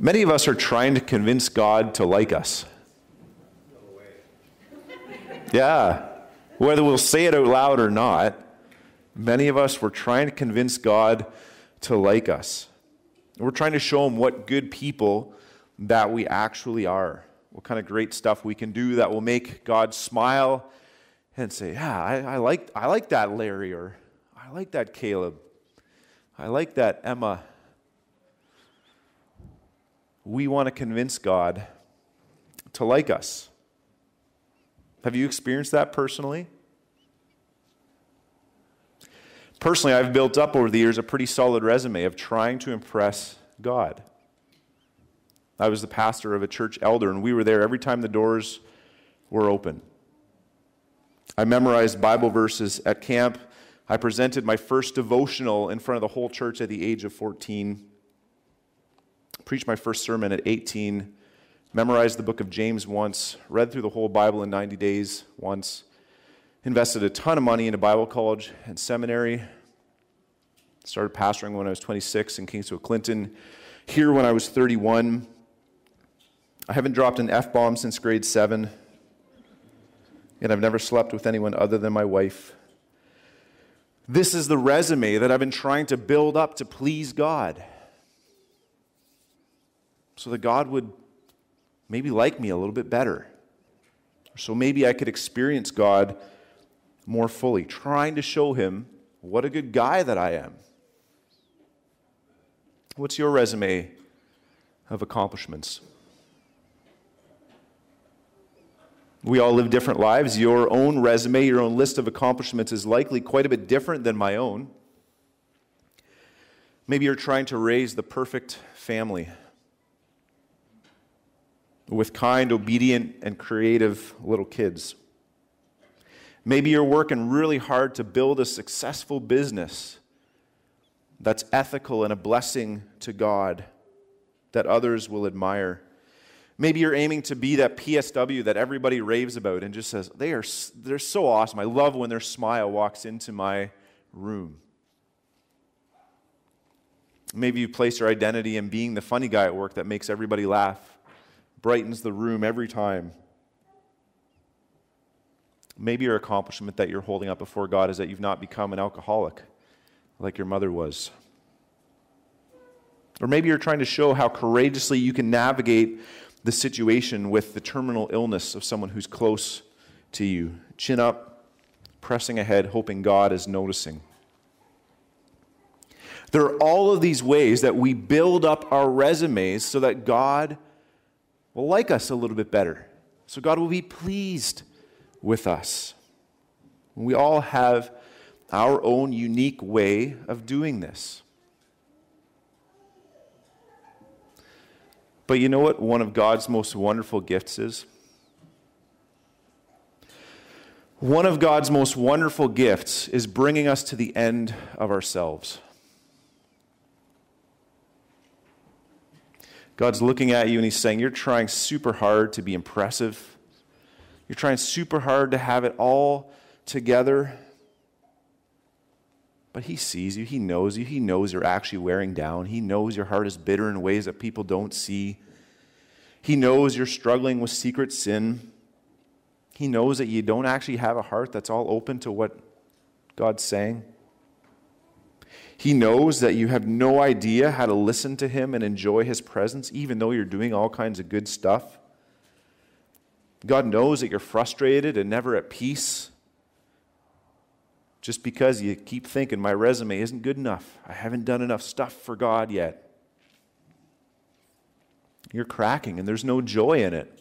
Many of us are trying to convince God to like us. Yeah. Whether we'll say it out loud or not, many of us were trying to convince God to like us. We're trying to show him what good people that we actually are. What kind of great stuff we can do that will make God smile and say, Yeah, I, I, like, I like that Larry, or I like that Caleb. I like that Emma. We want to convince God to like us. Have you experienced that personally? Personally, I've built up over the years a pretty solid resume of trying to impress God. I was the pastor of a church elder, and we were there every time the doors were open. I memorized Bible verses at camp. I presented my first devotional in front of the whole church at the age of 14. Preached my first sermon at 18. Memorized the book of James once. Read through the whole Bible in 90 days once. Invested a ton of money into Bible college and seminary. Started pastoring when I was 26 in Kingsville, Clinton. Here when I was 31. I haven't dropped an F bomb since grade seven. And I've never slept with anyone other than my wife. This is the resume that I've been trying to build up to please God. So that God would maybe like me a little bit better. So maybe I could experience God more fully, trying to show Him what a good guy that I am. What's your resume of accomplishments? We all live different lives. Your own resume, your own list of accomplishments is likely quite a bit different than my own. Maybe you're trying to raise the perfect family with kind, obedient, and creative little kids. Maybe you're working really hard to build a successful business that's ethical and a blessing to God that others will admire. Maybe you're aiming to be that PSW that everybody raves about and just says, they are, they're so awesome. I love when their smile walks into my room. Maybe you place your identity in being the funny guy at work that makes everybody laugh, brightens the room every time. Maybe your accomplishment that you're holding up before God is that you've not become an alcoholic like your mother was. Or maybe you're trying to show how courageously you can navigate the situation with the terminal illness of someone who's close to you. Chin up, pressing ahead, hoping God is noticing. There are all of these ways that we build up our resumes so that God will like us a little bit better. So God will be pleased with us. We all have our own unique way of doing this. But you know what one of God's most wonderful gifts is? One of God's most wonderful gifts is bringing us to the end of ourselves. God's looking at you and He's saying, You're trying super hard to be impressive. You're trying super hard to have it all together. But He sees you, He knows you, He knows you're actually wearing down, He knows your heart is bitter in ways that people don't see. He knows you're struggling with secret sin. He knows that you don't actually have a heart that's all open to what God's saying. He knows that you have no idea how to listen to Him and enjoy His presence, even though you're doing all kinds of good stuff. God knows that you're frustrated and never at peace just because you keep thinking my resume isn't good enough. I haven't done enough stuff for God yet. You're cracking and there's no joy in it.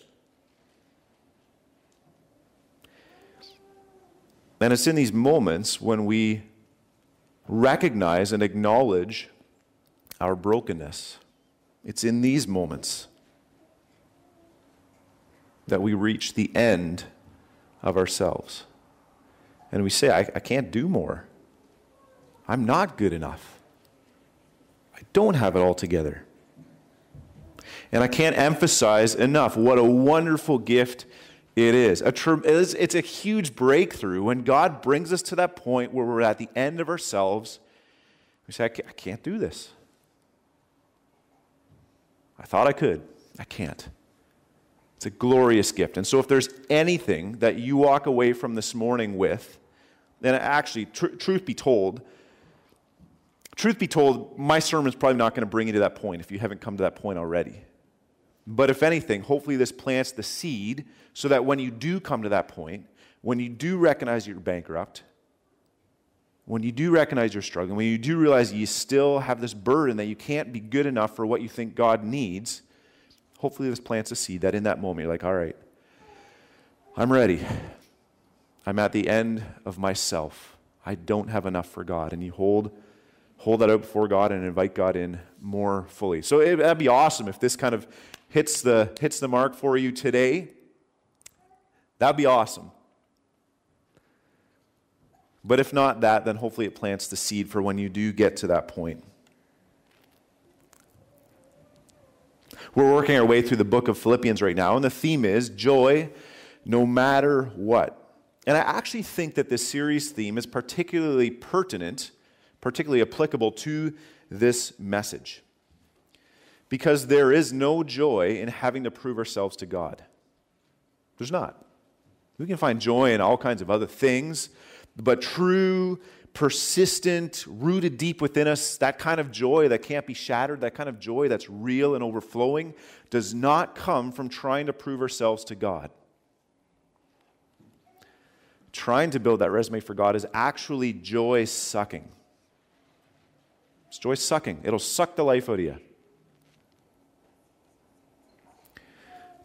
And it's in these moments when we recognize and acknowledge our brokenness. It's in these moments that we reach the end of ourselves. And we say, I, I can't do more. I'm not good enough. I don't have it all together. And I can't emphasize enough what a wonderful gift it is. A tr- it's a huge breakthrough when God brings us to that point where we're at the end of ourselves. We say, I can't do this. I thought I could. I can't. It's a glorious gift. And so, if there's anything that you walk away from this morning with, then actually, tr- truth be told, truth be told, my sermon is probably not going to bring you to that point if you haven't come to that point already. But if anything, hopefully, this plants the seed so that when you do come to that point, when you do recognize you're bankrupt, when you do recognize you're struggling, when you do realize you still have this burden that you can't be good enough for what you think God needs, hopefully this plants a seed that in that moment you're like, all right, I'm ready. I'm at the end of myself. I don't have enough for God. And you hold, hold that out before God and invite God in more fully. So it, that'd be awesome if this kind of hits the, hits the mark for you today. That'd be awesome. But if not that, then hopefully it plants the seed for when you do get to that point. We're working our way through the book of Philippians right now, and the theme is joy no matter what. And I actually think that this series theme is particularly pertinent, particularly applicable to this message. Because there is no joy in having to prove ourselves to God. There's not. We can find joy in all kinds of other things, but true, persistent, rooted deep within us, that kind of joy that can't be shattered, that kind of joy that's real and overflowing, does not come from trying to prove ourselves to God. Trying to build that resume for God is actually joy sucking. It's joy sucking. It'll suck the life out of you.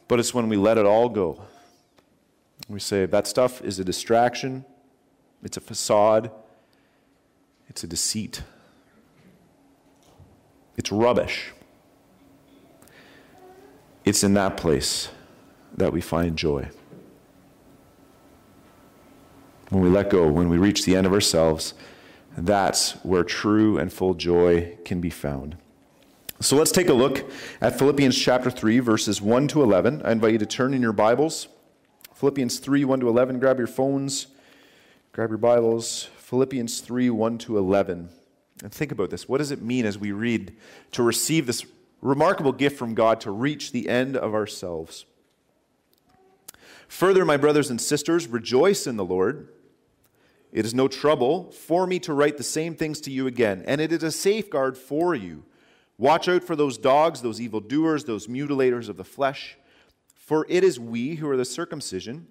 But it's when we let it all go. We say that stuff is a distraction. It's a facade, it's a deceit, it's rubbish. It's in that place that we find joy. When we let go, when we reach the end of ourselves, that's where true and full joy can be found. So let's take a look at Philippians chapter 3, verses 1 to 11. I invite you to turn in your Bibles. Philippians 3, 1 to 11. Grab your phones Grab your Bibles, Philippians 3 1 to 11. And think about this. What does it mean as we read to receive this remarkable gift from God to reach the end of ourselves? Further, my brothers and sisters, rejoice in the Lord. It is no trouble for me to write the same things to you again, and it is a safeguard for you. Watch out for those dogs, those evildoers, those mutilators of the flesh, for it is we who are the circumcision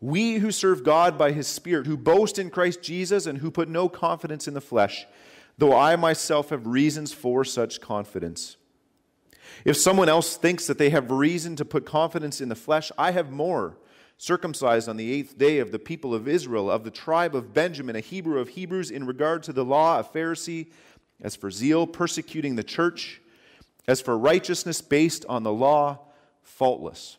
we who serve God by his Spirit, who boast in Christ Jesus, and who put no confidence in the flesh, though I myself have reasons for such confidence. If someone else thinks that they have reason to put confidence in the flesh, I have more. Circumcised on the eighth day of the people of Israel, of the tribe of Benjamin, a Hebrew of Hebrews, in regard to the law, a Pharisee, as for zeal, persecuting the church, as for righteousness based on the law, faultless.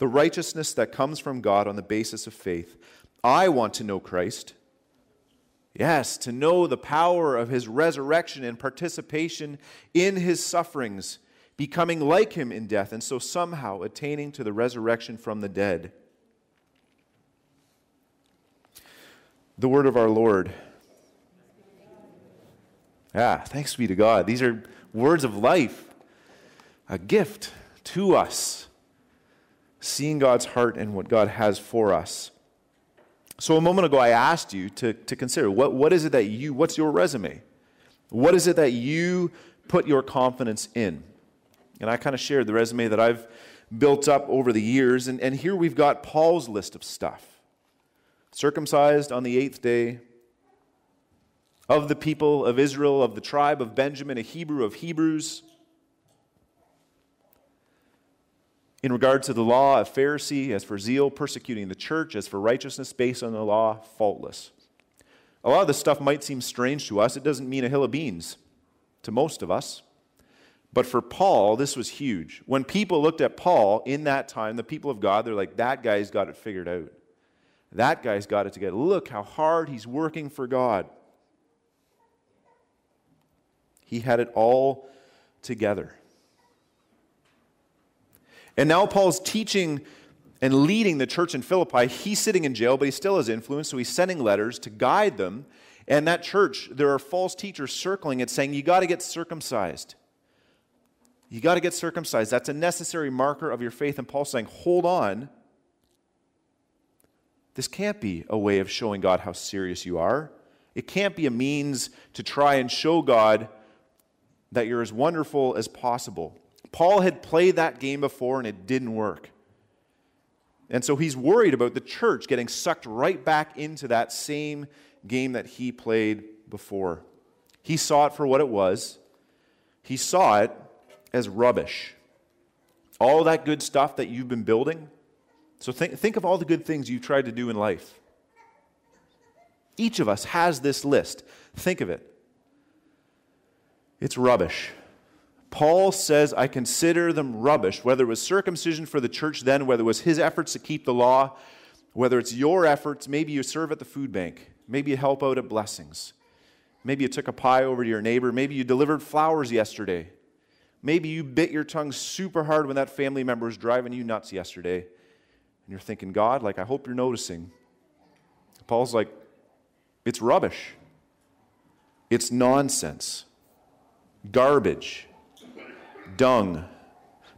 the righteousness that comes from God on the basis of faith. I want to know Christ. Yes, to know the power of his resurrection and participation in his sufferings, becoming like him in death, and so somehow attaining to the resurrection from the dead. The word of our Lord. Ah, thanks be to God. These are words of life, a gift to us seeing God's heart and what God has for us. So a moment ago, I asked you to, to consider what, what is it that you, what's your resume? What is it that you put your confidence in? And I kind of shared the resume that I've built up over the years. And, and here we've got Paul's list of stuff circumcised on the eighth day, of the people of Israel, of the tribe of Benjamin, a Hebrew of Hebrews, In regard to the law, a Pharisee, as for zeal, persecuting the church, as for righteousness based on the law, faultless. A lot of this stuff might seem strange to us. It doesn't mean a hill of beans to most of us. But for Paul, this was huge. When people looked at Paul in that time, the people of God, they're like, that guy's got it figured out. That guy's got it together. Look how hard he's working for God. He had it all together. And now Paul's teaching and leading the church in Philippi. He's sitting in jail, but he still has influence, so he's sending letters to guide them. And that church, there are false teachers circling it saying, You got to get circumcised. You got to get circumcised. That's a necessary marker of your faith. And Paul's saying, hold on. This can't be a way of showing God how serious you are. It can't be a means to try and show God that you're as wonderful as possible. Paul had played that game before and it didn't work. And so he's worried about the church getting sucked right back into that same game that he played before. He saw it for what it was. He saw it as rubbish. All that good stuff that you've been building. So think, think of all the good things you've tried to do in life. Each of us has this list. Think of it. It's rubbish. Paul says, I consider them rubbish, whether it was circumcision for the church then, whether it was his efforts to keep the law, whether it's your efforts. Maybe you serve at the food bank, maybe you help out at blessings, maybe you took a pie over to your neighbor, maybe you delivered flowers yesterday. Maybe you bit your tongue super hard when that family member was driving you nuts yesterday. And you're thinking, God, like, I hope you're noticing. Paul's like, it's rubbish. It's nonsense. Garbage. Dung.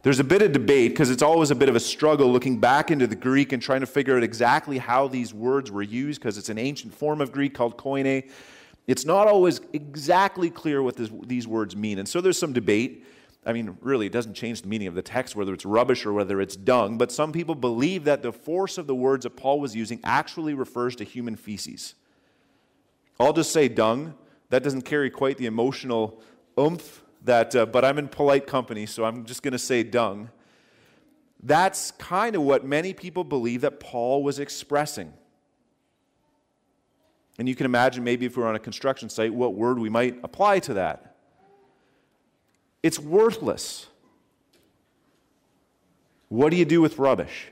There's a bit of debate because it's always a bit of a struggle looking back into the Greek and trying to figure out exactly how these words were used because it's an ancient form of Greek called koine. It's not always exactly clear what this, these words mean. And so there's some debate. I mean, really, it doesn't change the meaning of the text, whether it's rubbish or whether it's dung. But some people believe that the force of the words that Paul was using actually refers to human feces. I'll just say dung. That doesn't carry quite the emotional oomph that, uh, but I'm in polite company, so I'm just going to say dung. That's kind of what many people believe that Paul was expressing. And you can imagine maybe if we we're on a construction site, what word we might apply to that. It's worthless. What do you do with rubbish?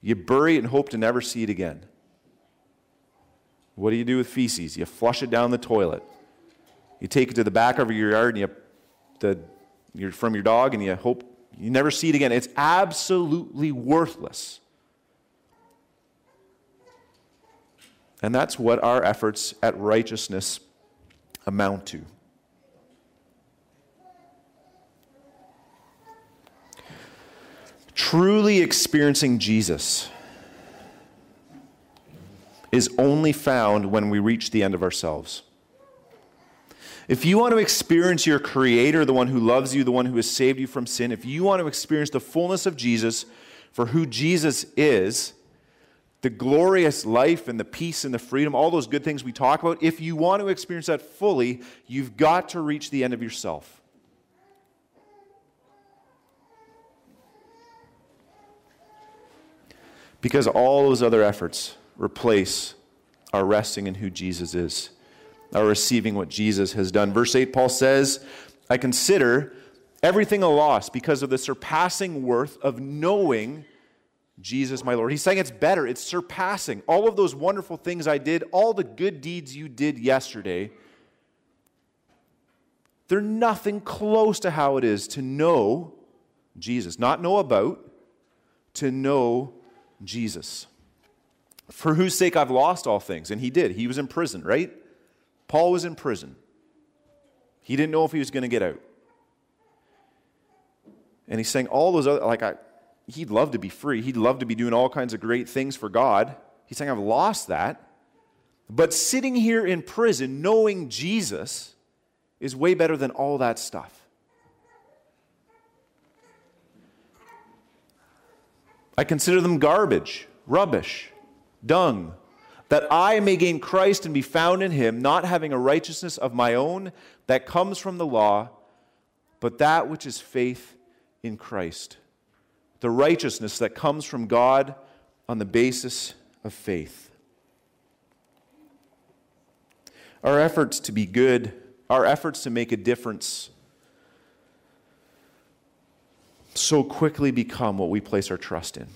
You bury it and hope to never see it again. What do you do with feces? You flush it down the toilet. You take it to the back of your yard and you, the, you're from your dog and you hope you never see it again. It's absolutely worthless. And that's what our efforts at righteousness amount to. Truly experiencing Jesus is only found when we reach the end of ourselves. If you want to experience your Creator, the one who loves you, the one who has saved you from sin, if you want to experience the fullness of Jesus for who Jesus is, the glorious life and the peace and the freedom, all those good things we talk about, if you want to experience that fully, you've got to reach the end of yourself. Because all those other efforts replace our resting in who Jesus is, our receiving what Jesus has done. Verse 8, Paul says, I consider everything a loss because of the surpassing worth of knowing Jesus, my Lord. He's saying it's better, it's surpassing. All of those wonderful things I did, all the good deeds you did yesterday, they're nothing close to how it is to know Jesus. Not know about, to know Jesus, for whose sake I've lost all things. And he did. He was in prison, right? Paul was in prison. He didn't know if he was going to get out. And he's saying all those other, like, I, he'd love to be free. He'd love to be doing all kinds of great things for God. He's saying, I've lost that. But sitting here in prison, knowing Jesus, is way better than all that stuff. I consider them garbage, rubbish, dung, that I may gain Christ and be found in him, not having a righteousness of my own that comes from the law, but that which is faith in Christ. The righteousness that comes from God on the basis of faith. Our efforts to be good, our efforts to make a difference, so quickly become what we place our trust in.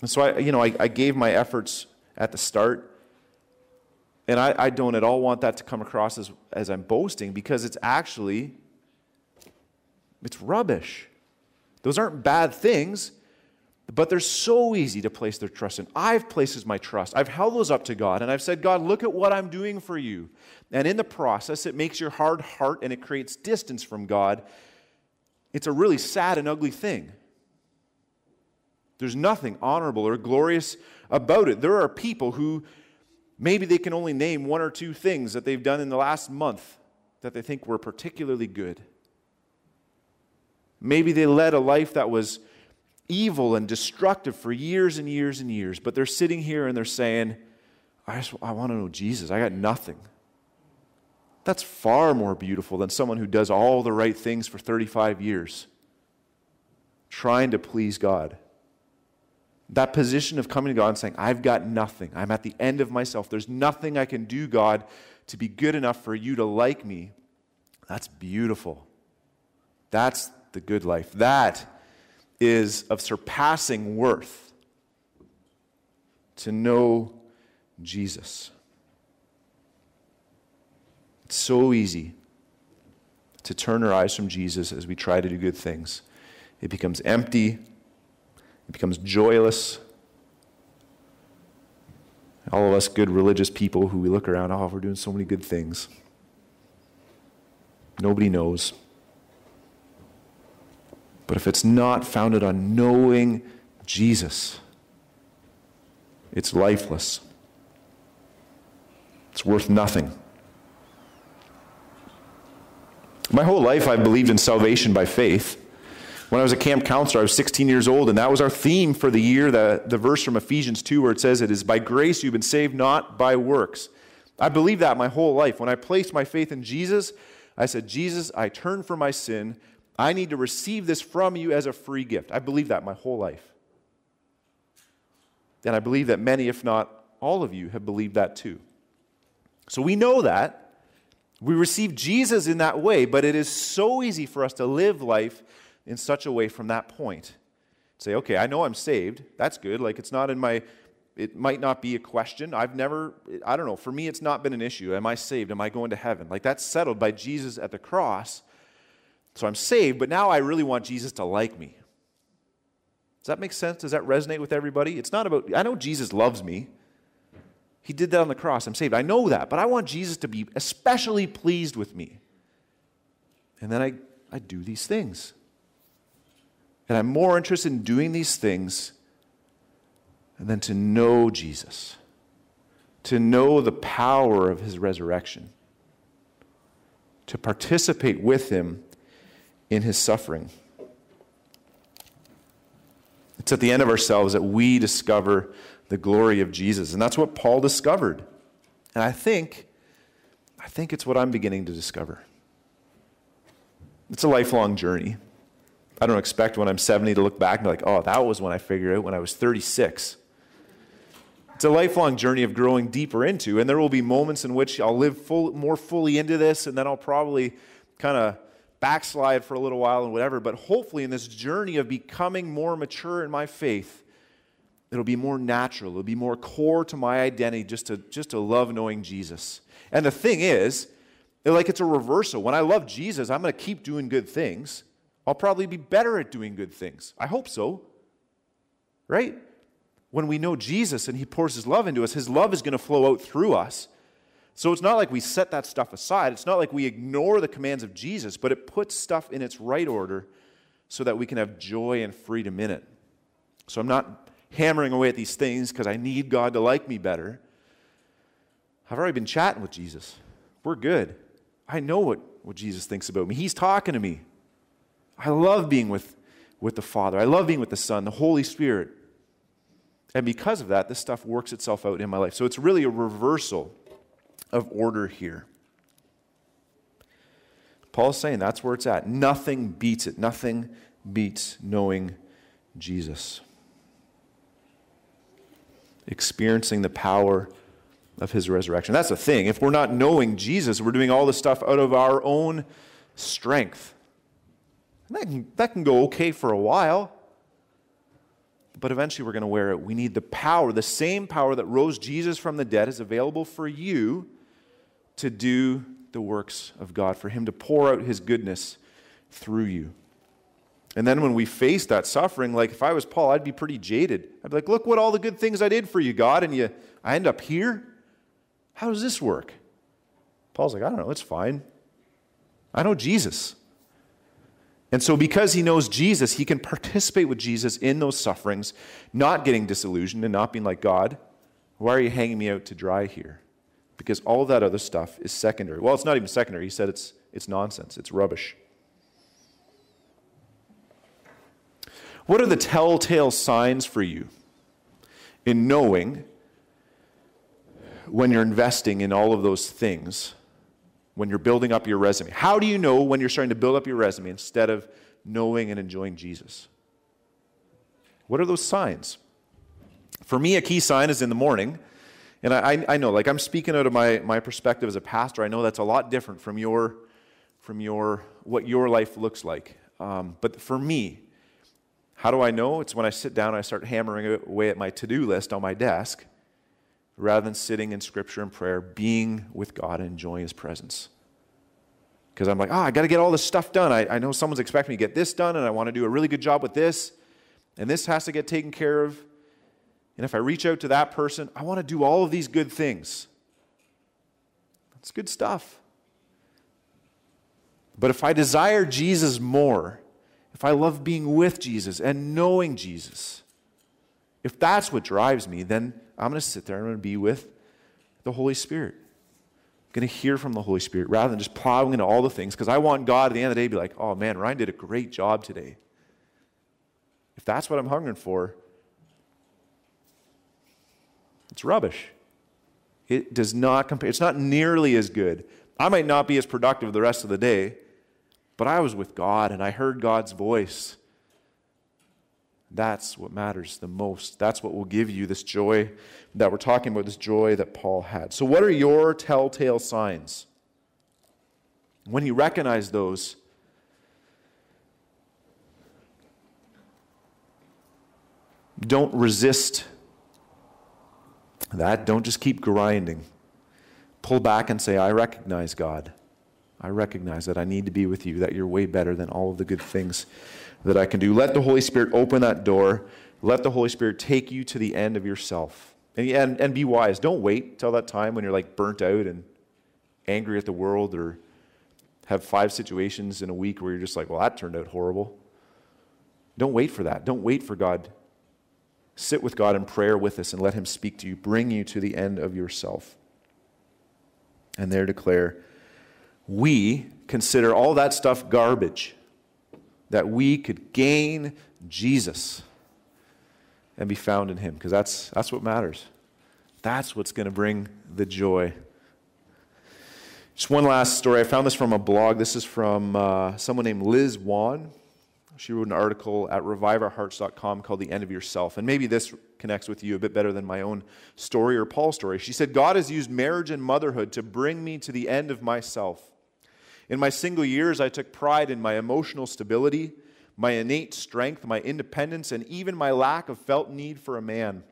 And so I, you know, I, I gave my efforts at the start, and I, I don't at all want that to come across as, as I'm boasting because it's actually it's rubbish. Those aren't bad things, but they're so easy to place their trust in. I've places my trust. I've held those up to God and I've said, God, look at what I'm doing for you. And in the process, it makes your hard heart and it creates distance from God. It's a really sad and ugly thing. There's nothing honorable or glorious about it. There are people who maybe they can only name one or two things that they've done in the last month that they think were particularly good. Maybe they led a life that was evil and destructive for years and years and years, but they're sitting here and they're saying, I, just, I want to know Jesus. I got nothing. That's far more beautiful than someone who does all the right things for 35 years, trying to please God. That position of coming to God and saying, I've got nothing. I'm at the end of myself. There's nothing I can do, God, to be good enough for you to like me. That's beautiful. That's the good life. That is of surpassing worth to know Jesus. It's so easy to turn our eyes from Jesus as we try to do good things. It becomes empty, it becomes joyless. All of us good religious people who we look around, oh, we're doing so many good things. Nobody knows. But if it's not founded on knowing Jesus, it's lifeless. It's worth nothing. My whole life, I've believed in salvation by faith. When I was a camp counselor, I was 16 years old, and that was our theme for the year, the, the verse from Ephesians 2, where it says, It is by grace you've been saved, not by works. I believed that my whole life. When I placed my faith in Jesus, I said, Jesus, I turn from my sin. I need to receive this from you as a free gift. I believe that my whole life. And I believe that many, if not all of you, have believed that too. So we know that. We receive Jesus in that way, but it is so easy for us to live life in such a way from that point. Say, okay, I know I'm saved. That's good. Like it's not in my, it might not be a question. I've never, I don't know. For me, it's not been an issue. Am I saved? Am I going to heaven? Like that's settled by Jesus at the cross. So I'm saved, but now I really want Jesus to like me. Does that make sense? Does that resonate with everybody? It's not about, I know Jesus loves me. He did that on the cross. I'm saved. I know that, but I want Jesus to be especially pleased with me. And then I, I do these things. And I'm more interested in doing these things than to know Jesus, to know the power of his resurrection, to participate with him in his suffering. It's at the end of ourselves that we discover the glory of Jesus. And that's what Paul discovered. And I think, I think it's what I'm beginning to discover. It's a lifelong journey. I don't expect when I'm 70 to look back and be like, oh, that was when I figured out when I was 36. It's a lifelong journey of growing deeper into, and there will be moments in which I'll live full, more fully into this, and then I'll probably kind of backslide for a little while and whatever, but hopefully in this journey of becoming more mature in my faith, it'll be more natural. It'll be more core to my identity just to, just to love knowing Jesus. And the thing is, like it's a reversal. When I love Jesus, I'm going to keep doing good things. I'll probably be better at doing good things. I hope so. Right? When we know Jesus and he pours his love into us, his love is going to flow out through us. So it's not like we set that stuff aside. It's not like we ignore the commands of Jesus, but it puts stuff in its right order so that we can have joy and freedom in it. So I'm not hammering away at these things because I need God to like me better. I've already been chatting with Jesus. We're good. I know what, what Jesus thinks about me. He's talking to me. I love being with, with the Father. I love being with the Son, the Holy Spirit. And because of that, this stuff works itself out in my life. So it's really a reversal of order here. Paul's saying that's where it's at. Nothing beats it. Nothing beats knowing Jesus. Experiencing the power of his resurrection. That's the thing. If we're not knowing Jesus, we're doing all this stuff out of our own strength. That can, that can go okay for a while. But eventually we're going to wear it. We need the power, the same power that rose Jesus from the dead is available for you to do the works of God, for Him to pour out His goodness through you. And then when we face that suffering, like if I was Paul, I'd be pretty jaded. I'd be like, look what all the good things I did for you, God, and you I end up here? How does this work? Paul's like, I don't know, it's fine. I know Jesus. And so, because he knows Jesus, he can participate with Jesus in those sufferings, not getting disillusioned and not being like, God, why are you hanging me out to dry here? Because all that other stuff is secondary. Well, it's not even secondary. He said it's, it's nonsense, it's rubbish. What are the telltale signs for you in knowing when you're investing in all of those things, when you're building up your resume? How do you know when you're starting to build up your resume instead of knowing and enjoying Jesus? What are those signs? For me, a key sign is in the morning. And I, I know, like I'm speaking out of my, my perspective as a pastor. I know that's a lot different from your, from your what your life looks like. Um, but for me, how do I know? It's when I sit down and I start hammering away at my to do list on my desk rather than sitting in scripture and prayer, being with God and enjoying His presence. Because I'm like, oh, I got to get all this stuff done. I, I know someone's expecting me to get this done, and I want to do a really good job with this, and this has to get taken care of. And if I reach out to that person, I want to do all of these good things. That's good stuff. But if I desire Jesus more, if I love being with Jesus and knowing Jesus, if that's what drives me, then I'm going to sit there and I'm going to be with the Holy Spirit. I'm going to hear from the Holy Spirit rather than just plowing into all the things because I want God at the end of the day to be like, oh man, Ryan did a great job today. If that's what I'm hungering for, it's rubbish. It does not compare, it's not nearly as good. I might not be as productive the rest of the day, but I was with God and I heard God's voice. That's what matters the most. That's what will give you this joy that we're talking about, this joy that Paul had. So, what are your telltale signs? When you recognize those, don't resist that. Don't just keep grinding. Pull back and say, I recognize God. I recognize that I need to be with you, that you're way better than all of the good things that I can do. Let the Holy Spirit open that door. Let the Holy Spirit take you to the end of yourself. And, and, and be wise. Don't wait till that time when you're like burnt out and angry at the world or have five situations in a week where you're just like, well, that turned out horrible. Don't wait for that. Don't wait for God. Sit with God in prayer with us and let Him speak to you, bring you to the end of yourself. And there declare, we consider all that stuff garbage, that we could gain Jesus and be found in Him, because that's, that's what matters. That's what's going to bring the joy. Just one last story. I found this from a blog. This is from uh, someone named Liz Wann. She wrote an article at reviveourhearts.com called The End of Yourself. And maybe this connects with you a bit better than my own story or Paul's story. She said, God has used marriage and motherhood to bring me to the end of myself. In my single years, I took pride in my emotional stability, my innate strength, my independence, and even my lack of felt need for a man.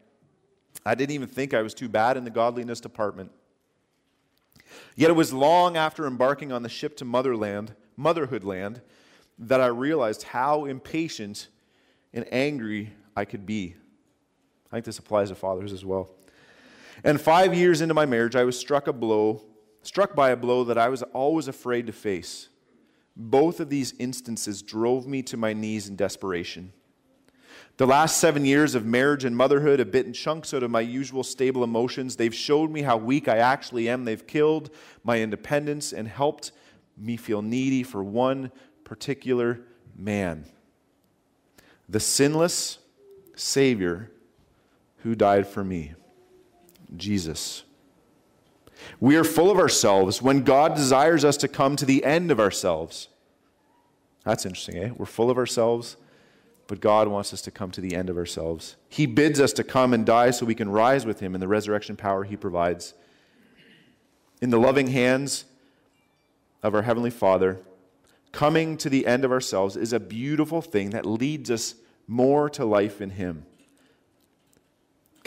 I didn't even think I was too bad in the godliness department. Yet it was long after embarking on the ship to motherland, motherhood land, that I realized how impatient and angry I could be. I think this applies to fathers as well. And five years into my marriage, I was struck a blow struck by a blow that I was always afraid to face. Both of these instances drove me to my knees in desperation. The last seven years of marriage and motherhood have bitten chunks out of my usual stable emotions. They've showed me how weak I actually am. They've killed my independence and helped me feel needy for one particular man the sinless Savior who died for me, Jesus. We are full of ourselves when God desires us to come to the end of ourselves. That's interesting, eh? We're full of ourselves, but God wants us to come to the end of ourselves. He bids us to come and die so we can rise with Him in the resurrection power He provides. In the loving hands of our Heavenly Father, coming to the end of ourselves is a beautiful thing that leads us more to life in Him.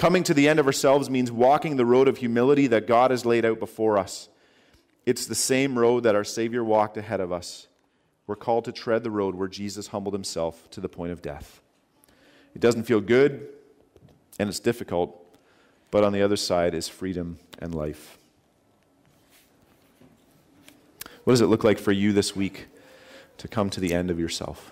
Coming to the end of ourselves means walking the road of humility that God has laid out before us. It's the same road that our Savior walked ahead of us. We're called to tread the road where Jesus humbled himself to the point of death. It doesn't feel good and it's difficult, but on the other side is freedom and life. What does it look like for you this week to come to the end of yourself?